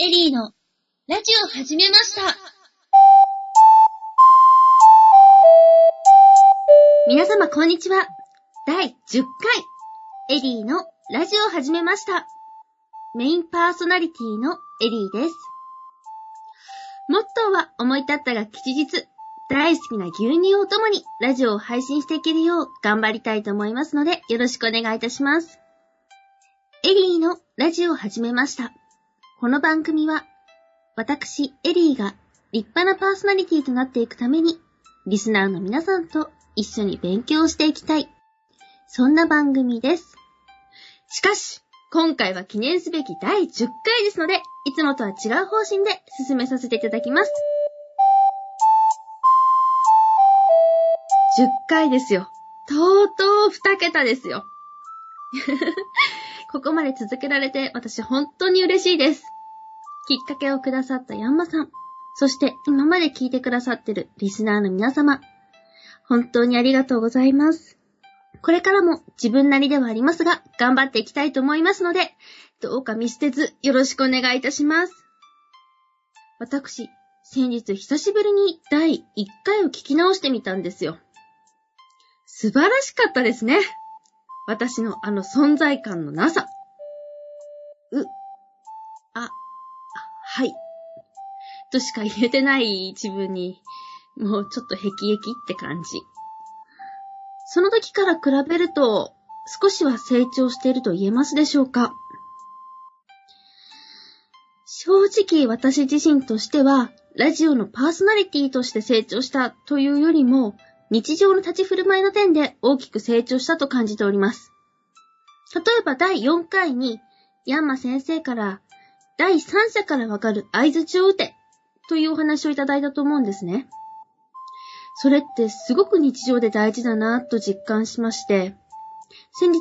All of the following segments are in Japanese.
エリーのラジオ始めました。皆様こんにちは。第10回、エリーのラジオ始めました。メインパーソナリティのエリーです。モットーは思い立ったが吉日、大好きな牛乳をともにラジオを配信していけるよう頑張りたいと思いますのでよろしくお願いいたします。エリーのラジオ始めました。この番組は、私、エリーが立派なパーソナリティとなっていくために、リスナーの皆さんと一緒に勉強していきたい。そんな番組です。しかし、今回は記念すべき第10回ですので、いつもとは違う方針で進めさせていただきます。10回ですよ。とうとう2桁ですよ。ここまで続けられて私本当に嬉しいです。きっかけをくださったヤンマさん、そして今まで聞いてくださってるリスナーの皆様、本当にありがとうございます。これからも自分なりではありますが、頑張っていきたいと思いますので、どうか見捨てずよろしくお願いいたします。私、先日久しぶりに第1回を聞き直してみたんですよ。素晴らしかったですね。私のあの存在感のなさ。う、あ、はい。としか言えてない自分に、もうちょっとヘキヘキって感じ。その時から比べると、少しは成長していると言えますでしょうか正直私自身としては、ラジオのパーソナリティとして成長したというよりも、日常の立ち振る舞いの点で大きく成長したと感じております。例えば第4回に、ヤンマ先生から、第三者からわかる合図値を打て、というお話をいただいたと思うんですね。それってすごく日常で大事だなぁと実感しまして、先日、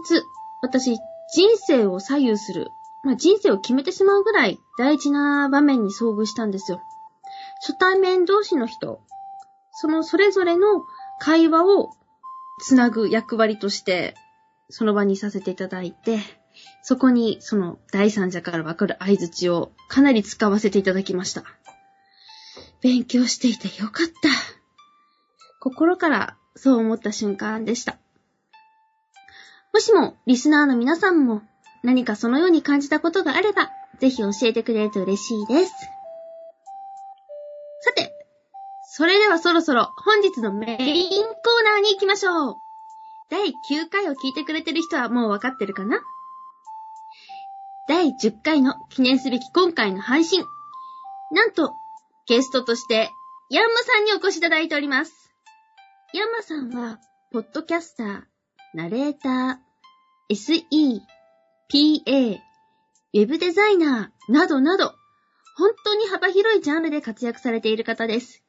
私、人生を左右する、まあ、人生を決めてしまうぐらい大事な場面に遭遇したんですよ。初対面同士の人、そのそれぞれの会話をつなぐ役割として、その場にさせていただいて、そこにその第三者からわかる合図をかなり使わせていただきました。勉強していてよかった。心からそう思った瞬間でした。もしもリスナーの皆さんも何かそのように感じたことがあれば、ぜひ教えてくれると嬉しいです。それではそろそろ本日のメインコーナーに行きましょう。第9回を聞いてくれてる人はもうわかってるかな？第10回の記念すべき今回の配信。なんと、ゲストとして、ヤンマさんにお越しいただいております。ヤンマさんは、ポッドキャスター、ナレーター、SE、PA、ウェブデザイナーなどなど、本当に幅広いジャンルで活躍されている方です。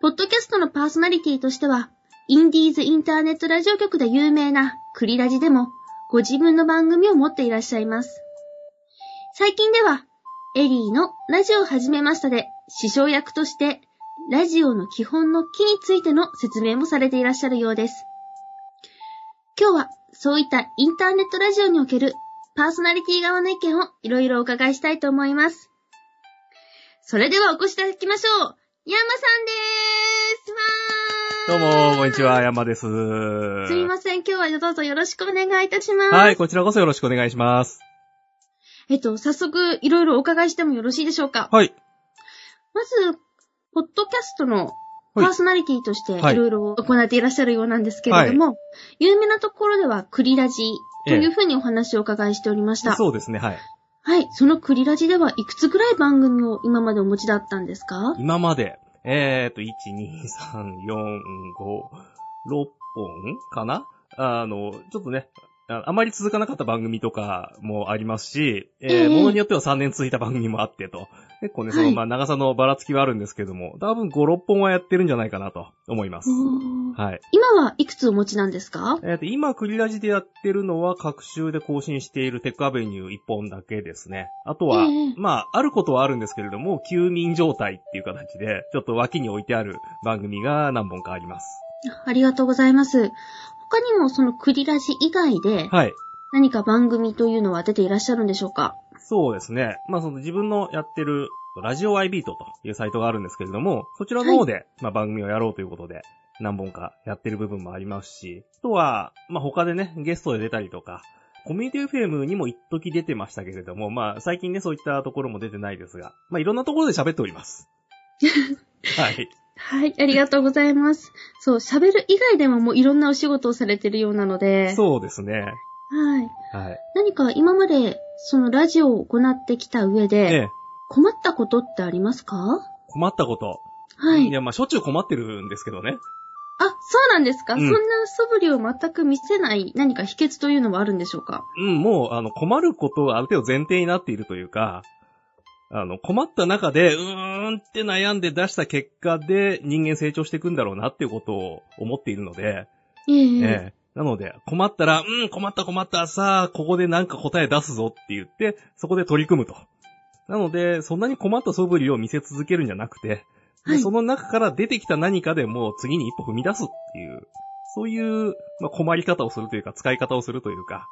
ポッドキャストのパーソナリティとしては、インディーズインターネットラジオ局で有名なクリラジでも、ご自分の番組を持っていらっしゃいます。最近では、エリーのラジオを始めましたで、師匠役として、ラジオの基本の木についての説明もされていらっしゃるようです。今日は、そういったインターネットラジオにおけるパーソナリティ側の意見をいろいろお伺いしたいと思います。それではお越しいただきましょう。ヤンマさんですどうも、こんにちは、山です。すみません、今日はどうぞよろしくお願いいたします。はい、こちらこそよろしくお願いします。えっと、早速、いろいろお伺いしてもよろしいでしょうかはい。まず、ポッドキャストのパーソナリティとしてはいいろいろ行っていらっしゃるようなんですけれども、有名なところではクリラジというふうにお話をお伺いしておりました。そうですね、はい。はい。そのクリラジではいくつぐらい番組を今までお持ちだったんですか？今まで、えーと、1、2、3、4、5、6本かな？あの、ちょっとね、ああまり続かなかった番組とかもありますし、えーええものによっては3年続いた番組もあってと。結構ね、その、はいまあ、長さのばらつきはあるんですけども、多分5、6本はやってるんじゃないかなと思います。はい。今はいくつお持ちなんですか？えっ、と、今、クリラジでやってるのは、各週で更新しているテックアベニュー1本だけですね。あとは、ええまあ、あることはあるんですけれども、休眠状態っていう形で、ちょっと脇に置いてある番組が何本かあります。ありがとうございます。他にもそのクリラジ以外ではい。何か番組というのは出ていらっしゃるんでしょうか？そうですね。まあその自分のやってるラジオ i ビートというサイトがあるんですけれども、そちらの方で、まあ番組をやろうということで、何本かやってる部分もありますし、あとは、まあ他でね、ゲストで出たりとか、コミュニティ FM にも一時出てましたけれども、まあ最近ね、そういったところも出てないですが、まあいろんなところで喋っております。はい。はい、ありがとうございます。そう、喋る以外でももういろんなお仕事をされてるようなので、そうですね。はい。はい。何か今まで、そのラジオを行ってきた上えで、え、困ったことってありますか？困ったこと。はい。いや、まあしょっちゅう困ってるんですけどね。あ、そうなんですか、うんそんな素振りを全く見せない何か秘訣というのはあるんでしょうか？うん、もう、あの、困ることはある程度前提になっているというか、あの、困った中で、うーんって悩んで出した結果で人間成長していくんだろうなっていうことを思っているので、ええええ。なので、困ったら、うん、困った困った、さあ、ここでなんか答え出すぞって言って、そこで取り組むと。なので、そんなに困った素振りを見せ続けるんじゃなくて、ではいその中から出てきた何かでもう次に一歩踏み出すっていう、そういう、まあ、困り方をするというか、使い方をするというか、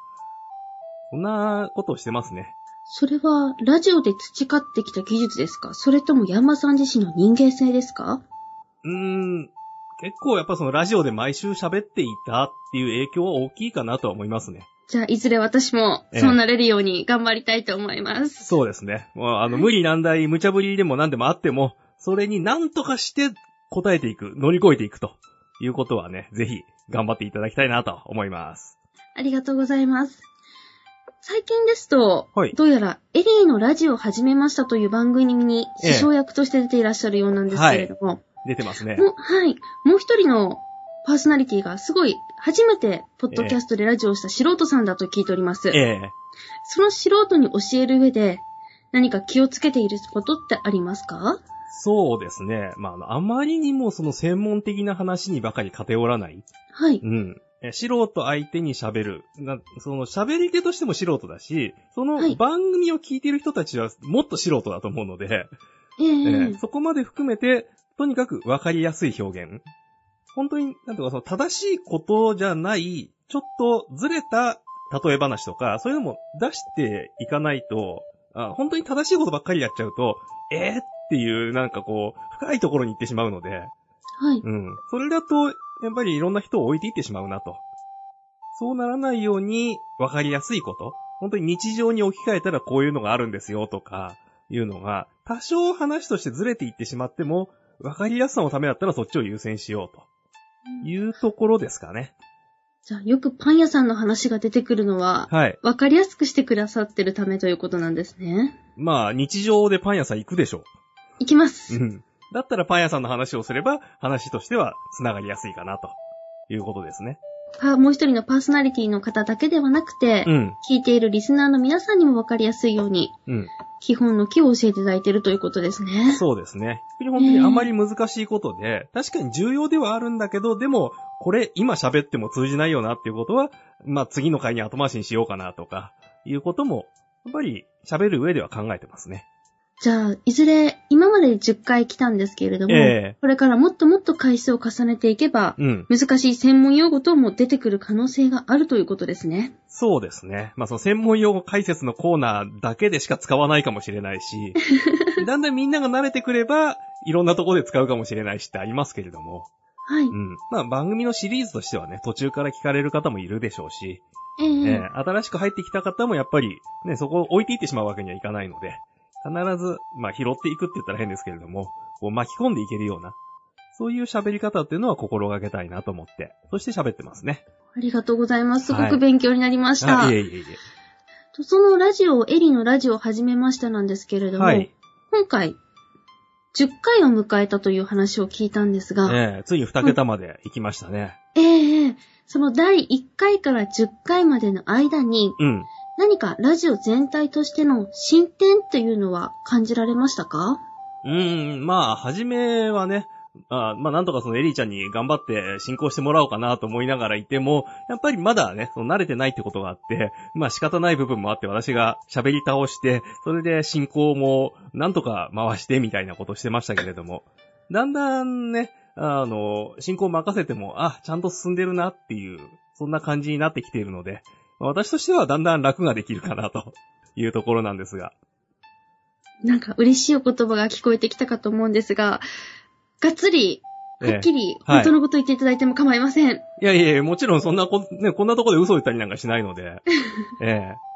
そんなことをしてますね。それは、ラジオで培ってきた技術ですか？それともヤンマさん自身の人間性ですか？うーん、結構やっぱそのラジオで毎週喋っていたっていう影響は大きいかなとは思いますね。じゃあ、いずれ私も、ええそうなれるように頑張りたいと思います。そうですね。もうあの、無理難題、無茶ぶりでも何でもあっても、それに何とかして答えていく、乗り越えていくということはね、ぜひ頑張っていただきたいなと思います。ありがとうございます。最近ですと、はいどうやらエリーのラジオを始めましたという番組にええ師匠役として出ていらっしゃるようなんですけれども、出てますね。もう、はい。もう一人のパーソナリティがすごい初めてポッドキャストでラジオをした素人さんだと聞いております。ええその素人に教える上で何か気をつけていることってありますか？そうですね。まああまりにもその専門的な話にばかり偏らない。はい。うん。え素人相手に喋る。なその喋り手としても素人だし、そはいの番組を聞いている人たちはもっと素人だと思うので、ええええそこまで含めて、とにかくわかりやすい表現。本当に、なんていうか、その正しいことじゃない、ちょっとずれた例え話とか、そういうのも出していかないと、あ本当に正しいことばっかりやっちゃうと、えー、っていう、なんかこう、深いところに行ってしまうので、はい。うん。それだと、やっぱりいろんな人を置いていってしまうなと。そうならないように、わかりやすいこと。本当に日常に置き換えたらこういうのがあるんですよとか、いうのが、多少話としてずれていってしまっても、わかりやすさのためだったらそっちを優先しようと。いうところですかね。じゃあ、よくパン屋さんの話が出てくるのは、はい。わかりやすくしてくださってるためということなんですね。まあ、日常でパン屋さん行くでしょいきまう。す。うん。だったらパン屋さんの話をすれば、話としては繋がりやすいかなと。いうことですね。パもう一人のパーソナリティの方だけではなくて、うん。聞いているリスナーの皆さんにもわかりやすいように、うん。基本の木を教えていただいているということですね。そうですね。本当にあまり難しいことで、確かに重要ではあるんだけど、でも、これ今喋っても通じないよなっていうことは、まあ次の回に後回しにしようかなとか、いうことも、やっぱり喋る上では考えてますね。じゃあ、いずれ、今まで10回来たんですけれども、ええこれからもっともっと回数を重ねていけば、うん。難しい専門用語等も出てくる可能性があるということですね。そうですね。まあその専門用語解説のコーナーだけでしか使わないかもしれないし、だんだんみんなが慣れてくれば、いろんなところで使うかもしれないしってありますけれども、はい。うん。まあ番組のシリーズとしてはね、途中から聞かれる方もいるでしょうし、ええええ新しく入ってきた方もやっぱり、ね、そこを置いていってしまうわけにはいかないので、必ず、まあ、拾っていくって言ったら変ですけれども、こう巻き込んでいけるような、そういう喋り方っていうのは心がけたいなと思って、そして喋ってますね。ありがとうございます。すごはいく勉強になりました。あいえいえいとそのラジオ、エリのラジオを始めましたなんですけれえ。ども、はい。今回、10回を迎えたという話を聞いたんですが、ええついに2桁まで行きましたね。ええええその第1回から10回までの間に、うん。何かラジオ全体としての進展っていうのは感じられましたか？うーん、まあ、初めはね、あまあ、なんとかそのエリーちゃんに頑張って進行してもらおうかなと思いながらいても、やっぱりまだね、その慣れてないってことがあって、まあ仕方ない部分もあって私が喋り倒して、それで進行もなんとか回してみたいなことしてましたけれども、だんだんね、あの、進行任せても、あ、ちゃんと進んでるなっていう、そんな感じになってきているので、私としてはだんだん楽ができるかなと いうところなんですが。なんか嬉しいお言葉が聞こえてきたかと思うんですが、がっつり、はっきり、ええはい本当のこと言っていただいても構いません。いやいやいや、もちろんそんなこ、ね、こんなとこで嘘言ったりなんかしないので。ええ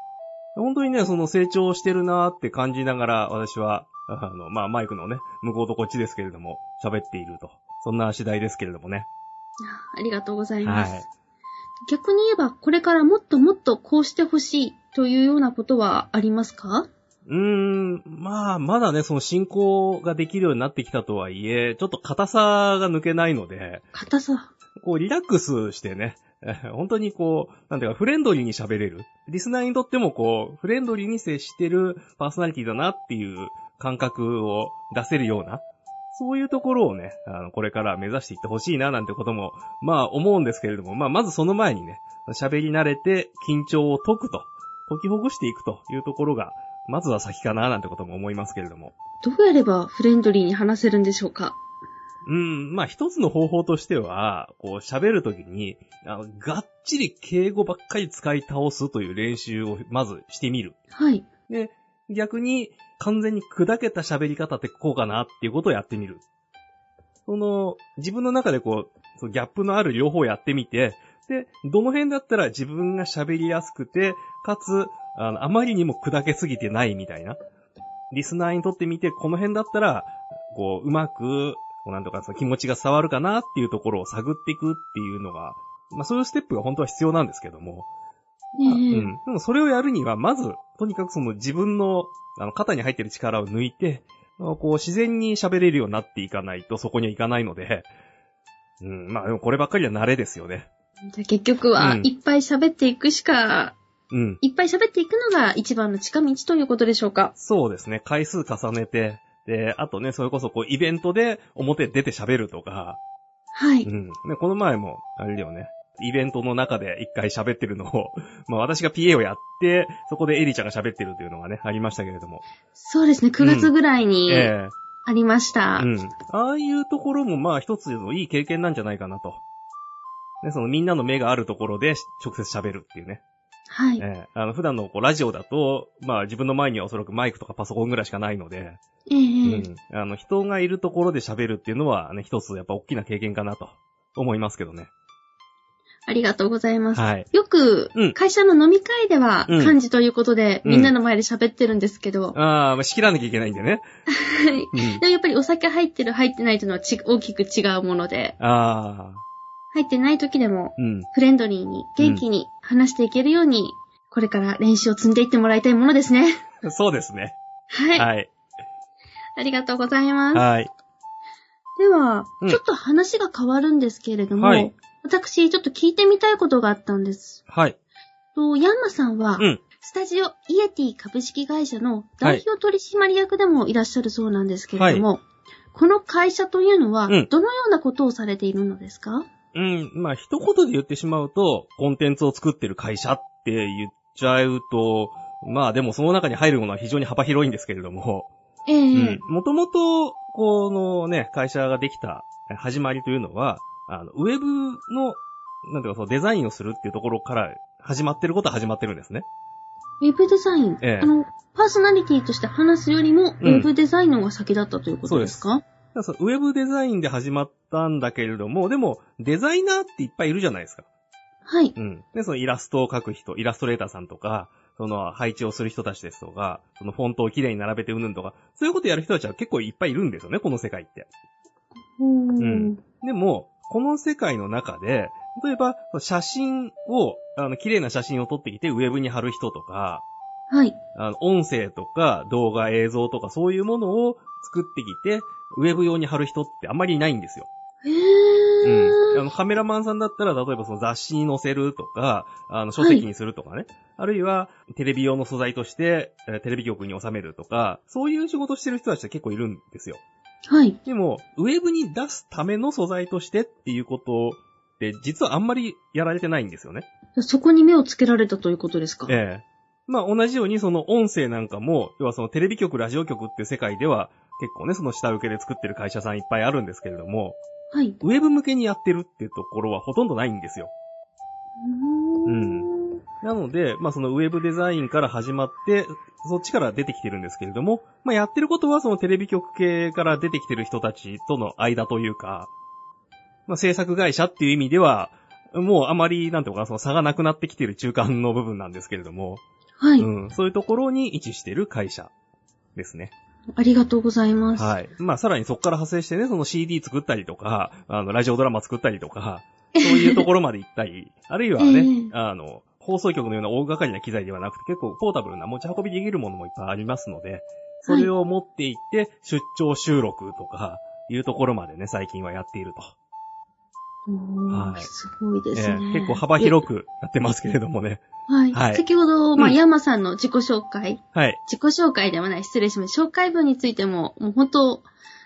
本当にね、その成長してるなーって感じながら、私は、あの、まあ、マイクのね、向こうとこっちですけれども、喋っていると。そんな次第ですけれどもね。あありがとうございます。はい。逆に言えば、これからもっともっとこうしてほしいというようなことはありますか？うーん、まあ、まだね、その進行ができるようになってきたとはいえ、ちょっと硬さが抜けないので、硬さ？こう、リラックスしてね、え 本当にこう、なんていうか、フレンドリーに喋れる。リスナーにとってもこう、フレンドリーに接してるパーソナリティだなっていう感覚を出せるような、そういうところをね、あの、これから目指していってほしいななんてことも、まあ思うんですけれども、まあまずその前にね、喋り慣れて緊張を解くと、解きほぐしていくというところが、まずは先かななんてことも思いますけれども。どうやればフレンドリーに話せるんでしょうか？うん、まあ一つの方法としては、こう喋るときに、あの、がっちり敬語ばっかり使い倒すという練習をまずしてみる。はい。で、逆に完全に砕けた喋り方ってこうかなっていうことをやってみる。その、自分の中でこう、そのギャップのある両方やってみて、で、どの辺だったら自分が喋りやすくて、かつ、あの、あまりにも砕けすぎてないみたいな。リスナーにとってみて、この辺だったら、こう、うまく、こうなんとかその気持ちが伝わるかなっていうところを探っていくっていうのが、まあそういうステップが本当は必要なんですけども。うん。でもそれをやるには、まず、とにかくその自分の、あの、肩に入ってる力を抜いて、こう、自然に喋れるようになっていかないと、そこにはいかないので、うん、まあでもこればっかりは慣れですよね。じゃあ結局は、うんいっぱい喋っていくしか、うん。いっぱい喋っていくのが一番の近道ということでしょうか？そうですね。回数重ねて、で、あとね、それこそこう、イベントで表出て喋るとか、はい。うん。ね、この前も、あれだよね。イベントの中で一回喋ってるのを、まあ私が PA をやって、そこでエリちゃんが喋ってるというのがね、ありましたけれども。そうですね、9月ぐらいにええありました。うん。ああいうところもまあ一つのいい経験なんじゃないかなと。ね、そのみんなの目があるところで直接喋るっていうね。はい。ええあの普段のこうラジオだと、まあ自分の前にはおそらくマイクとかパソコンぐらいしかないので、ええうん。あの人がいるところで喋るっていうのはね、一つやっぱ大きな経験かなと思いますけどね。ありがとうございます。はい。よくうん、会社の飲み会では、うん漢字ということで、うんみんなの前で喋ってるんですけど、ああ、まあ仕切らなきゃいけないんでね。はい。うん。でもやっぱりお酒入ってる入ってないというのはち大きく違うもので、ああ、入ってない時でもうん。フレンドリーに元気に話していけるように、これから練習を積んでいってもらいたいものですね。そうですね。はい。はい。ありがとうございます。はい。では、うんちょっと話が変わるんですけれども、はい私ちょっと聞いてみたいことがあったんです。はい。とヤンマさんは、うん。スタジオイエティ株式会社の代表取締役でもいらっしゃるそうなんですけれども、この会社というのは、うんどのようなことをされているのですか、うん。まあ、一言で言ってしまうと、コンテンツを作ってる会社って言っちゃうと、まあでもその中に入るものは非常に幅広いんですけれども、ええうん。もともと、このね、会社ができた始まりというのは、あの、ウェブの、なんていうか、そのデザインをするっていうところから始まってることは始まってるんですね。ウェブデザイン、ええあの、パーソナリティとして話すよりも、うんウェブデザインの方が先だったということですか？だからそのウェブデザインで始まったんだけれども、でも、デザイナーっていっぱいいるじゃないですか。はい。うん。で、そのイラストを描く人、イラストレーターさんとか、その配置をする人たちですとか、そのフォントをきれいに並べてうんぬんとか、そういうことやる人たちは結構いっぱいいるんですよね、この世界って。ううんん。でも、この世界の中で、例えば、写真を、あの、綺麗な写真を撮ってきてウェブに貼る人とか、はい。あの、音声とか動画、映像とかそういうものを作ってきて、ウェブ用に貼る人ってあんまりいないんですよ。へうん。あー。の、カメラマンさんだったら、例えばその雑誌に載せるとか、あの、書籍にするとかね。あるいは、テレビ用の素材として、えーテレビ局に収めるとか、そういう仕事してる人たちって結構いるんですよ。はい。でも、ウェブに出すための素材としてっていうことって、実はあんまりやられてないんですよね。そこに目をつけられたということですか？ええまあ同じようにその音声なんかも、要はそのテレビ局、ラジオ局っていう世界では、結構ね、その下請けで作ってる会社さんいっぱいあるんですけれども、はい。ウェブ向けにやってるっていうところはほとんどないんですよ。うーん。なので、まあそのウェブデザインから始まって、そっちから出てきてるんですけれども、まあ、やってることはそのテレビ局系から出てきてる人たちとの間というか、まあ、制作会社っていう意味では、もうあまり、なんていうのかな、その差がなくなってきてる中間の部分なんですけれども、はい。うん、そういうところに位置してる会社ですね。ありがとうございます。はい。まあ、さらにそこから派生してね、その CD 作ったりとか、あの、ラジオドラマ作ったりとか、そういうところまで行ったり、あるいはね、ええあの、放送局のような大掛かりな機材ではなくて、結構ポータブルな持ち運びできるものもいっぱいありますので、それを持って行って、出張収録とか、いうところまでね、最近はやっていると。はいすごいですえね。え結構幅広くやってますけれどもね。はい。はい先ほど、まあ、うんヤンマさんの自己紹介、はい。自己紹介ではない、失礼しました。紹介文についても、もう本当、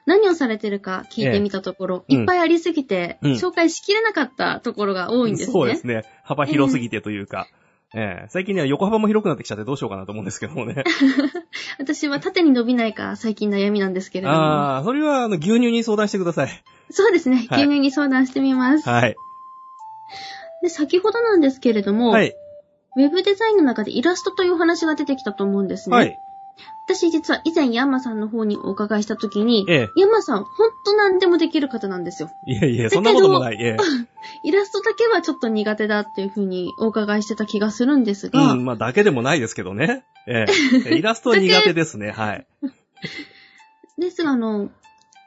何をされてるか聞いてみたところ、ええいっぱいありすぎて、うん紹介しきれなかったところが多いんですね。そうですね。幅広すぎてというか、ええ最近ね、横幅も広くなってきちゃってどうしようかなと思うんですけどもね。私は縦に伸びないか最近悩みなんですけれども。ああ、それはあの牛乳に相談してください。そうですね。はい牛乳に相談してみます。はい。で、先ほどなんですけれども、はい。ウェブデザインの中でイラストというお話が出てきたと思うんですね。はい。私実は以前ヤンマさんの方にお伺いしたときに、ええ。ヤンマさん、ほんと何でもできる方なんですよ。いえいえ、そんなこともない。ええ。イラストだけはちょっと苦手だっていうふうにお伺いしてた気がするんですが、うん、まあ、だけでもないですけどね。ええ。イラストは苦手ですね。はい。ですがあの、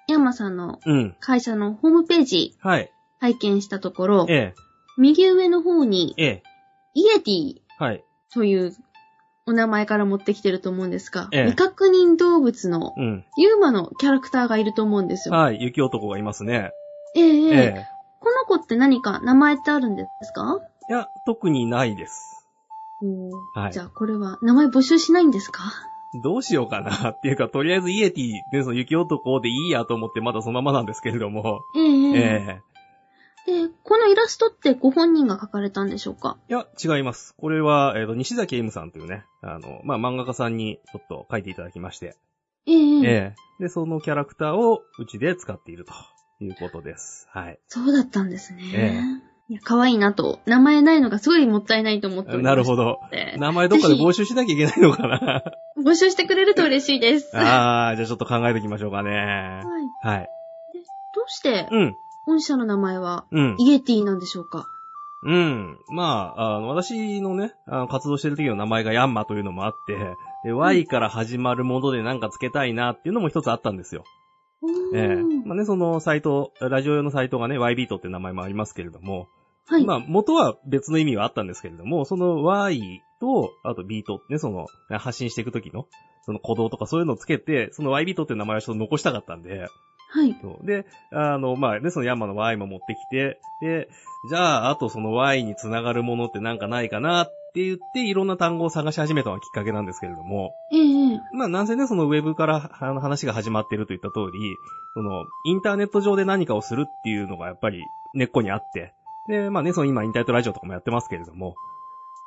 ヤンマさんのうん。会社のホームページはい。拝見したところ、ええ。右上の方にええ。イエティはい。というお名前から持ってきてると思うんですが、ええ未確認動物のうん。ユーマのキャラクターがいると思うんですよ。はい。雪男がいますね。ええええええ。この子って何か名前ってあるんですか？いや、特にないです。おーはいじゃあこれは名前募集しないんですか？どうしようかなっていうか、とりあえずイエティ、ね、その雪男でいいやと思ってまだそのままなんですけれども。えええええ。えで、このイラストってご本人が描かれたんでしょうか？いや、違います。これは、えっ、と、西崎 M さんというね、あの、まあ、漫画家さんにちょっと書いていただきまして。ええええええ。で、そのキャラクターをうちで使っているということです。はい。そうだったんですね。えいや、可愛いなと。名前ないのがすごいもったいないと思っておりま なるほど。で名前どっかで募集しなきゃいけないのかな 募集してくれると嬉しいです。はい。ああ、じゃあちょっと考えておきましょうかね。はい。どうして、うん。御社の名前は、うん。イエティなんでしょうか？うん。まあ、あの、私のね、あの活動してる時の名前がヤンマというのもあって、で、Y から始まるものでなんかつけたいなっていうのも一つあったんですよ。ええまあね、そのサイト、ラジオ用のサイトがね、Y ビートって名前もありますけれども、はい。まあ、元は別の意味はあったんですけれども、その Y と、あとビートね、その、発信していく時の、その鼓動とかそういうのをつけて、その Y ビートって名前をちょっと残したかったんで、はい。で、あの、まあね、そのヤンマの Y も持ってきて、で、じゃあ、あとその Y につながるものってなんかないかなって言って、いろんな単語を探し始めたのがきっかけなんですけれども、ええええ。まあ、なんせね、そのウェブからあの話が始まっているといった通り、その、インターネット上で何かをするっていうのがやっぱり根っこにあって、で、まあね、その今インターネットラジオとかもやってますけれども、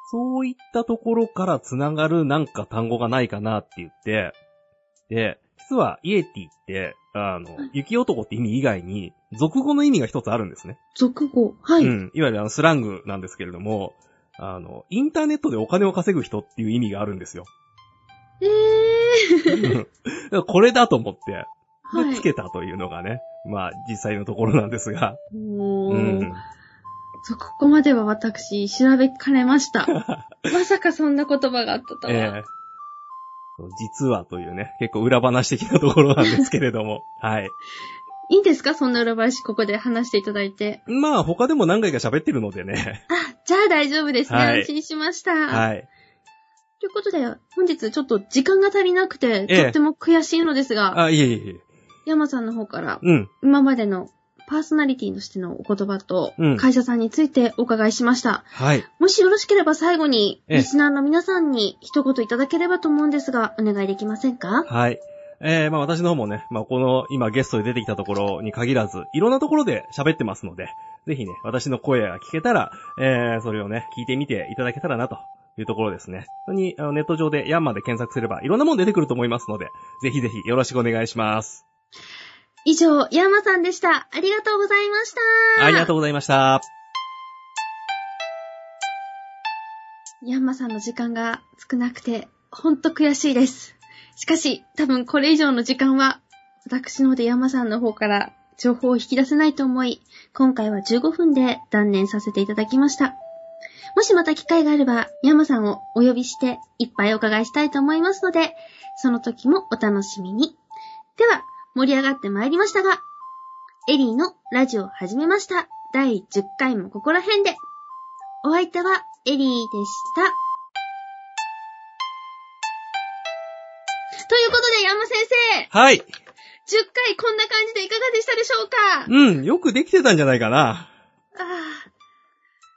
そういったところから繋がるなんか単語がないかなって言って、で、実はイエティって、あの、雪男って意味以外に、俗語の意味が一つあるんですね。俗語。はい。うん。いわゆるあのスラングなんですけれども、あの、インターネットでお金を稼ぐ人っていう意味があるんですよ。ええだからこれだと思って、はいで、つけたというのがね、まあ、実際のところなんですが。おーうん。そう、ここまでは私、調べかねました。まさかそんな言葉があったとは。ええそう実はというね、結構裏話的なところなんですけれども。はい。いいんですか？そんな裏話ここで話していただいて。まあ、他でも何回か喋ってるのでね。あ、じゃあ大丈夫ですね。はい安心しました。はい。ということで、本日ちょっと時間が足りなくて、ええとっても悔しいのですが、あ、いえいえいえ。山さんの方から、うん。今までのパーソナリティとしてのお言葉とうん、会社さんについてお伺いしました。はい。もしよろしければ最後に、ええリスナーの皆さんに一言いただければと思うんですが、お願いできませんか？はい。えー、まあ私の方もね、まあこの今ゲストで出てきたところに限らず、いろんなところで喋ってますので、ぜひね、私の声が聞けたら、えー、それをね、聞いてみていただけたらなというところですね。それに、あのネット上でヤンマーで検索すれば、いろんなもん出てくると思いますので、ぜひぜひよろしくお願いします。以上、山さんでした。ありがとうございました。ありがとうございました。ヤンマさんの時間が少なくてほんと悔しいです。しかし、多分これ以上の時間は、私の方で山さんの方から情報を引き出せないと思い、今回は15分で断念させていただきました。もしまた機会があれば、山さんをお呼びして、いっぱいお伺いしたいと思いますので、その時もお楽しみに。では、盛り上がってまいりましたが、エリーのラジオを始めました。第10回もここら辺で。お相手はエリーでした。ということで、山先生、はい。10回こんな感じでいかがでしたでしょうか？うん、よくできてたんじゃないかな。ああ、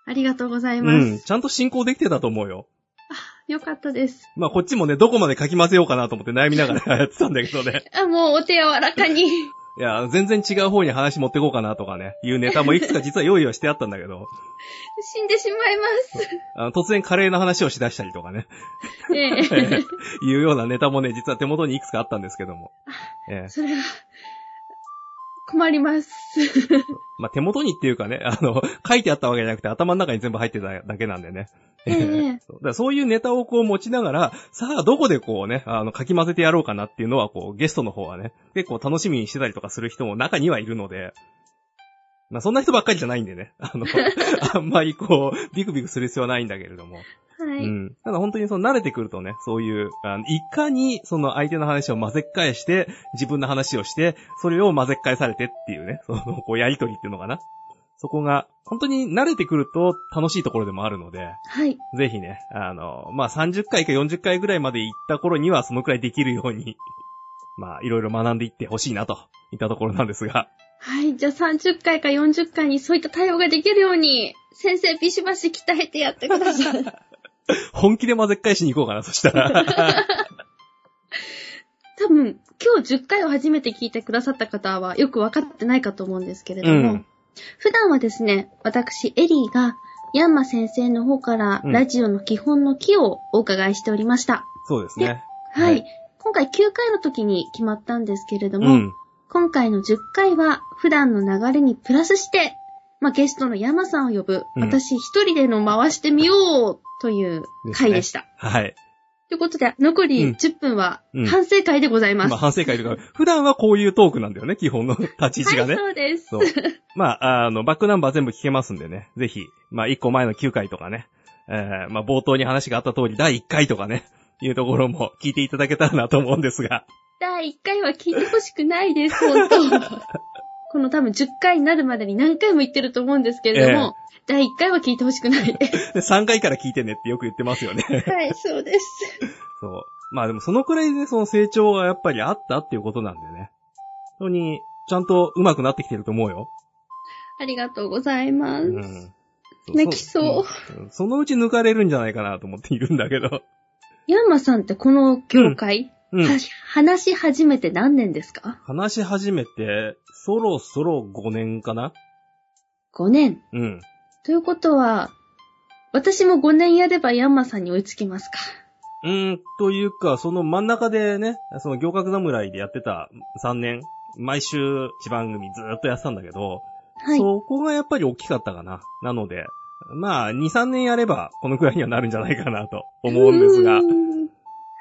ありがとうございうます。ん、ちゃんと進行できてたと思うよ。よかったです。まあこっちもね、どこまで書き混ぜようかなと思って悩みながらやってたんだけどね。あ、もうお手柔らかに。いや、全然違う方に話持ってこうかなとかね、いうネタもいくつか実は用意はしてあったんだけど、死んでしまいます。あの突然カレーの話をしだしたりとかね、ええ いうようなネタもね、実は手元にいくつかあったんですけども。ええそれは、困ります。まあ、手元にっていうかね、あの、書いてあったわけじゃなくて頭の中に全部入ってただけなんでね。ええ そうそういうネタをこう持ちながら、さあどこでこうね、あの、書き混ぜてやろうかなっていうのはこう、ゲストの方はね、結構楽しみにしてたりとかする人も中にはいるので、まあそんな人ばっかりじゃないんでね、あの、あんまりこう、ビクビクする必要はないんだけれども。はい。うん。ただ本当にその慣れてくるとね、そういう、あのいかにその相手の話を混ぜっ返して、自分の話をして、それを混ぜっ返されてっていうね、その、こうやりとりっていうのかな。そこが、本当に慣れてくると楽しいところでもあるので、はい。ぜひね、あの、まあ、30回か40回ぐらいまで行った頃にはそのくらいできるように、まあ、いろいろ学んでいってほしいなと、いったところなんですが。はい。じゃあ30回か40回にそういった対応ができるように、先生ビシバシ鍛えてやってください。本気で混ぜっ返しに行こうかな、そしたら。多分、今日10回を初めて聞いてくださった方はよくわかってないかと思うんですけれども、うん普段はですね、私、エリーが、ヤンマ先生の方からうんラジオの基本の木をお伺いしておりました。そうですね。はい。はい今回9回の時に決まったんですけれども、うん。今回の10回は普段の流れにプラスして、まあ、ゲストのヤマさんを呼ぶ、うん私一人での回してみようという回でした。はい。ということで、残うんり10分はうん反省会でございます。まあ、反省会とか、普段はこういうトークなんだよね、基本の立ち位置がね。はい、そうです。そう。まあ、あの、バックナンバー全部聞けますんでね。ぜひ、まあ、1個前の9回とかね。えー、まあ、冒頭に話があった通り、第1回とかね。いうところも聞いていただけたらなと思うんですが。第1回は聞いてほしくないです、本当 この多分10回になるまでに何回も言ってると思うんですけれども、第1回は聞いてほしくない です。で3回から聞いてねってよく言ってますよね。はい、そうです。そう。まあでもそのくらいでその成長がやっぱりあったっていうことなんでね。本当に、ちゃんと上手くなってきてると思うよ。ありがとうございます。うん。泣きそううんそのうち抜かれるんじゃないかなと思っているんだけど。ヤンマさんってこの業界、うん。は話し始めて何年ですか？話し始めて、そろそろ5年かな ?5 年。うん。ということは、私も5年やればヤンマさんに追いつきますか？うーん、というか、その真ん中でね、その行革侍でやってた3年、毎週一番組ずーっとやってたんだけど、はい。そこがやっぱり大きかったかな。なので、まあ、2、3年やれば、このくらいにはなるんじゃないかなと思うんですがうー。ん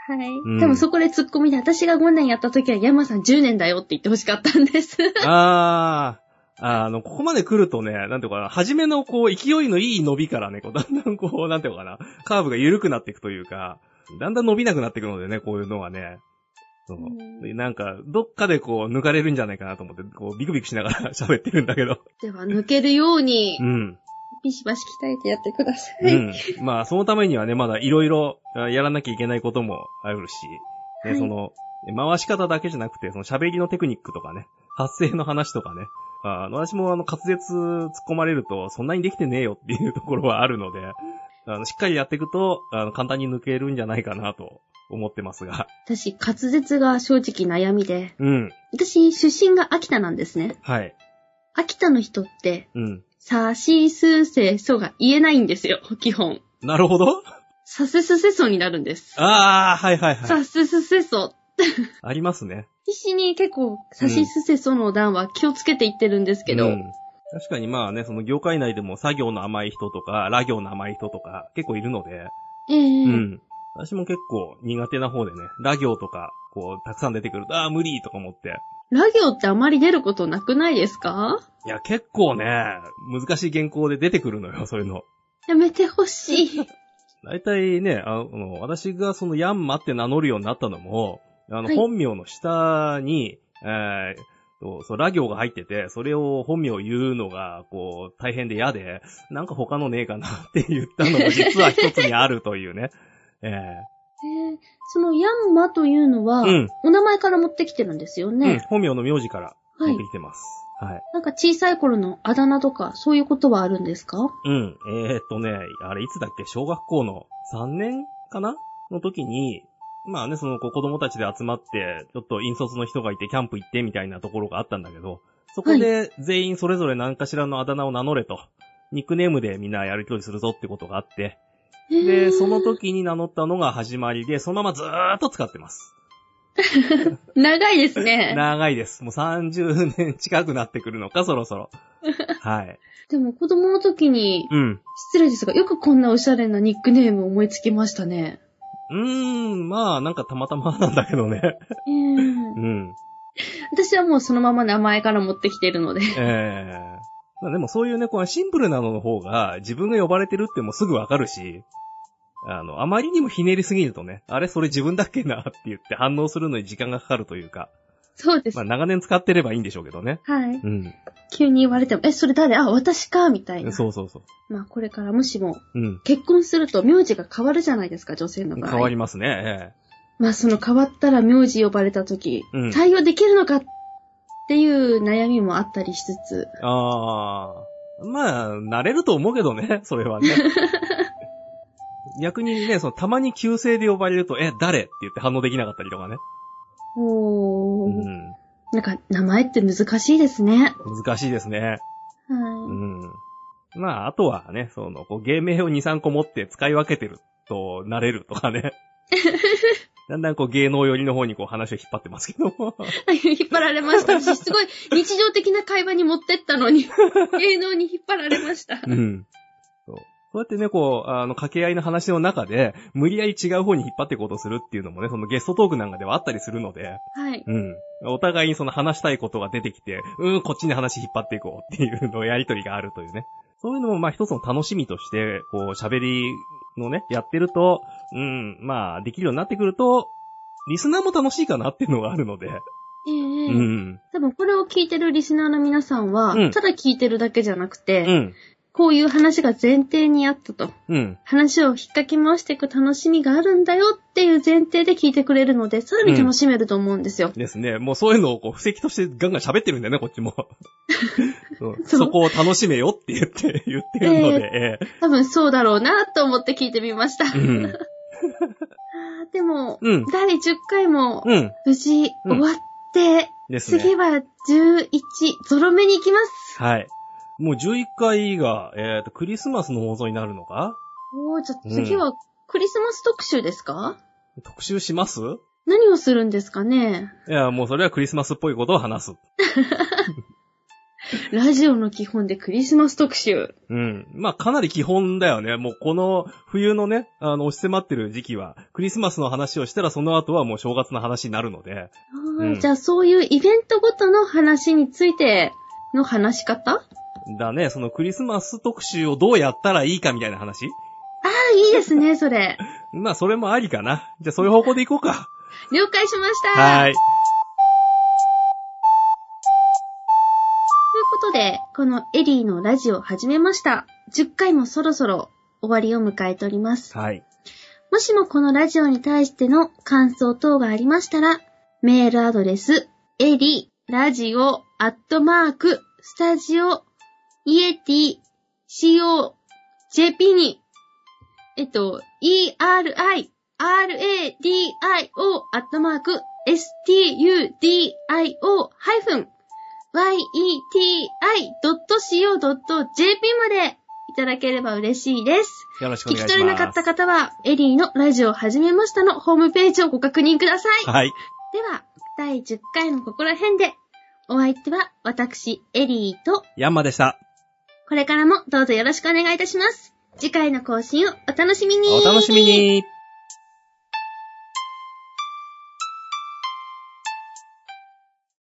はい。んでもそこで突っ込みで、私が5年やった時はヤンマさん10年だよって言ってほしかったんです。あー、あの、ここまで来るとね、なんていうかな、初めのこう、勢いのいい伸びからね、こう、だんだんこう、なんていうかな、カーブが緩くなっていくというか、だんだん伸びなくなっていくのでね、こういうのはね。そうなんか、どっかでこう、抜かれるんじゃないかなと思って、こう、ビクビクしながら 喋ってるんだけど。では、抜けるようにう、ん。ビシバシ鍛えてやってください。うん。まあ、そのためにはね、まだいろいろあやらなきゃいけないこともあるし、ねはいその、回し方だけじゃなくて、その喋りのテクニックとかね、発声の話とかね、あの私もあの滑舌突っ込まれると、そんなにできてねえよっていうところはあるので、あのしっかりやっていくと、あの簡単に抜けるんじゃないかなと思ってますが。私、滑舌が正直悩みで、うん。私、出身が秋田なんですね。はい。秋田の人って、うん。さしすせそが言えないんですよ、基本。なるほど。さすすせそになるんです。ああ、はいはいはい。さすすせそ。ありますね。必死に結構、さしすせその段は気をつけて言ってるんですけど、うん確かにまあね、その業界内でも作業の甘い人とか、ラ行の甘い人とか結構いるので、ええうん。私も結構苦手な方でね、ラ行とか、こう、たくさん出てくると、ああ、無理とか思って。ラ行ってあまり出ることなくないですか？いや、結構ね、難しい原稿で出てくるのよ、そういうの。やめてほしい。大体ね、あの、私がそのヤンマって名乗るようになったのも、あの、はい本名の下に、えーとそう、ラ行が入ってて、それを本名を言うのが、こう、大変で嫌で、なんか他のねえかなって言ったのも実は一つにあるというね。ええーそのヤンマというのは、うんお名前から持ってきてるんですよーうんね。、本名の名字からはい持ってきてます。はい。なんか小さい頃のあだ名とか、そういうことはあるんですか？うん。えー、っとね、あれいつだっけ？小学校の3年かなの時に、まあね、その子供たちで集まって、ちょっと引率の人がいてキャンプ行ってみたいなところがあったんだけど、そこで全員それぞれ何かしらのあだ名を名乗れと、ニックネームでみんなやりとりするぞってことがあって、で、その時に名乗ったのが始まりで、そのままずーっと使ってます。長いですね。長いです。もう30年近くなってくるのか、そろそろ。はい。でも子供の時に、うん。失礼ですが、よくこんなおしゃれなニックネーム思いつきましたね。うーん、まあ、なんかたまたまなんだけどね。えーうん。私はもうそのまま名前から持ってきてるので。ええまあでもそういうね、こうシンプルなのの方が自分が呼ばれてるってもうすぐわかるし、あの、あまりにもひねりすぎるとね、あれそれ自分だっけなって言って反応するのに時間がかかるというか、そうです。まあ長年使ってればいいんでしょうけどね。はい。うん。急に言われても、え、それ誰？あ、私かみたいな。そうそうそう。まあこれからもしも、うん。結婚すると名字が変わるじゃないですか、女性の場合。変わりますね。まあその変わったら名字呼ばれた時、うん対応できるのかっていう悩みもあったりしつつ、ええああ。まあ、慣れると思うけどね、それはね。逆にね、その、たまに旧姓で呼ばれると、え、誰？って言って反応できなかったりとかね。おー、うん。なんか名前って難しいですね。難しいですね。はうん。まあ、あとはね、その、こう、芸名を2、3個持って使い分けてると、なれるとかね。だんだんこう、芸能寄りの方にこう、話を引っ張ってますけど。い。引っ張られました。私すごい日常的な会話に持ってったのに、芸能に引っ張られました。うん。そう。そうやってね、こう、あの、掛け合いの話の中で、無理やり違う方に引っ張っていこうとするっていうのもね、そのゲストトークなんかではあったりするので、はい。うん。お互いにその話したいことが出てきて、うん、こっちに話引っ張っていこうっていうのをやりとりがあるというね。そういうのもまあ一つの楽しみとして、こう喋りのね、やってると、うん、まあできるようになってくると、リスナーも楽しいかなっていうのがあるので、ええうん。多分これを聞いてるリスナーの皆さんは、うんただ聞いてるだけじゃなくて、うん。こういう話が前提にあったと。うん。話を引っかき回していく楽しみがあるんだよっていう前提で聞いてくれるので、さらに楽しめると思うんですよ。ですね。もうそういうのをこう、布石としてガンガン喋ってるんだよね、こっちも。そうそこを楽しめよって言って、言ってるので、え多分そうだろうなと思って聞いてみました。えうん。あーでも、うん。第10回もうん。無事終わって、ね。次は11、ゾロ目に行きます。はい。もう11回が、えっ、と、クリスマスの放送になるのか？おー、じゃあ次はクリスマス特集ですか、特集します？何をするんですかね？いや、もうそれはクリスマスっぽいことを話す。ラジオの基本でクリスマス特集。うん。まあ、かなり基本だよね。もうこの冬のね、あの、押し迫ってる時期は、クリスマスの話をしたらその後はもう正月の話になるので、うんじゃあそういうイベントごとの話についての話し方？だね、そのクリスマス特集をどうやったらいいかみたいな話ああ、いいですね、それ。まあ、それもありかな。じゃあ、そういう方向でいこうか。了解しました。はーい。で、このエリーのラジオを始めました。10回もそろそろ終わりを迎えております。はい。もしもこのラジオに対しての感想等がありましたら、メールアドレス、エリラジオアットマーク、スタジオ、イエティ、CO、JP に、えっと、ERI、RADIO アットマーク、STUDIO ハイフン yeti.co.jp までいただければ嬉しいです。よろしくお聞き願いします。取れなかった方は、エリーのラジオを始めましたのホームページをご確認ください。はい。では、第10回のここら辺で、お相手は私、エリーと、ヤンマでした。これからもどうぞよろしくお願いいたします。次回の更新をお楽しみにお楽しみに